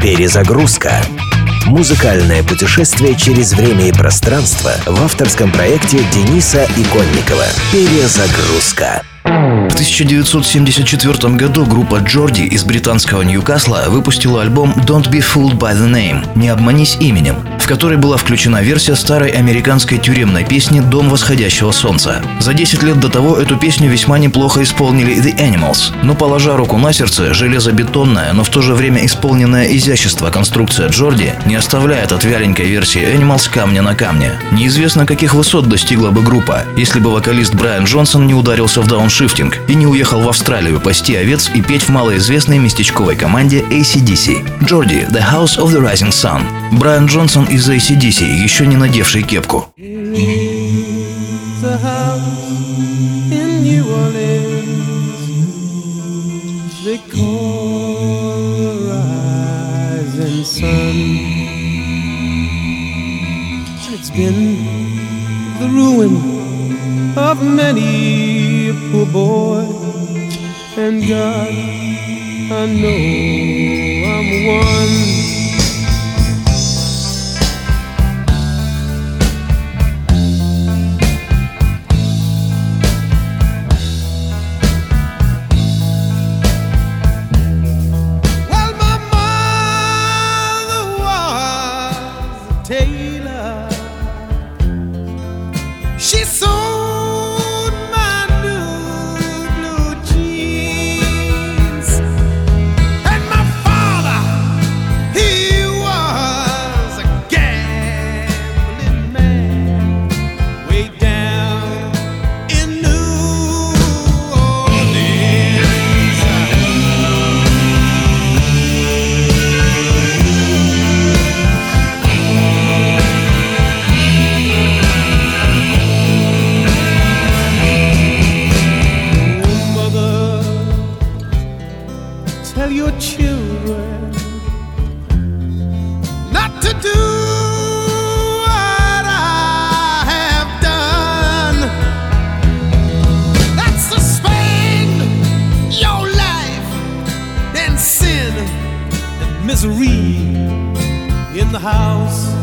Перезагрузка. Музыкальное путешествие через время и пространство в авторском проекте Дениса Иконникова. Перезагрузка. В 1974 году группа Джорди из британского Ньюкасла выпустила альбом Don't Be Fooled by the Name – «Не обманись именем», которой была включена версия старой американской тюремной песни «Дом восходящего солнца». За 10 лет до того эту песню весьма неплохо исполнили The Animals, но положа руку на сердце, железобетонная, но в то же время исполненная изящество конструкция Джорди не оставляет от вяленькой версии Animals камня на камне. Неизвестно, каких высот достигла бы группа, если бы вокалист Брайан Джонсон не ударился в дауншифтинг и не уехал в Австралию пасти овец и петь в малоизвестной местечковой команде ACDC. Джорди – The House of the Rising Sun. Брайан Джонсон из ACDC, еще не надевший кепку. It's been the ruin of many poor boy, and God, I know I'm one. She's so misery in the house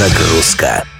Перезагрузка.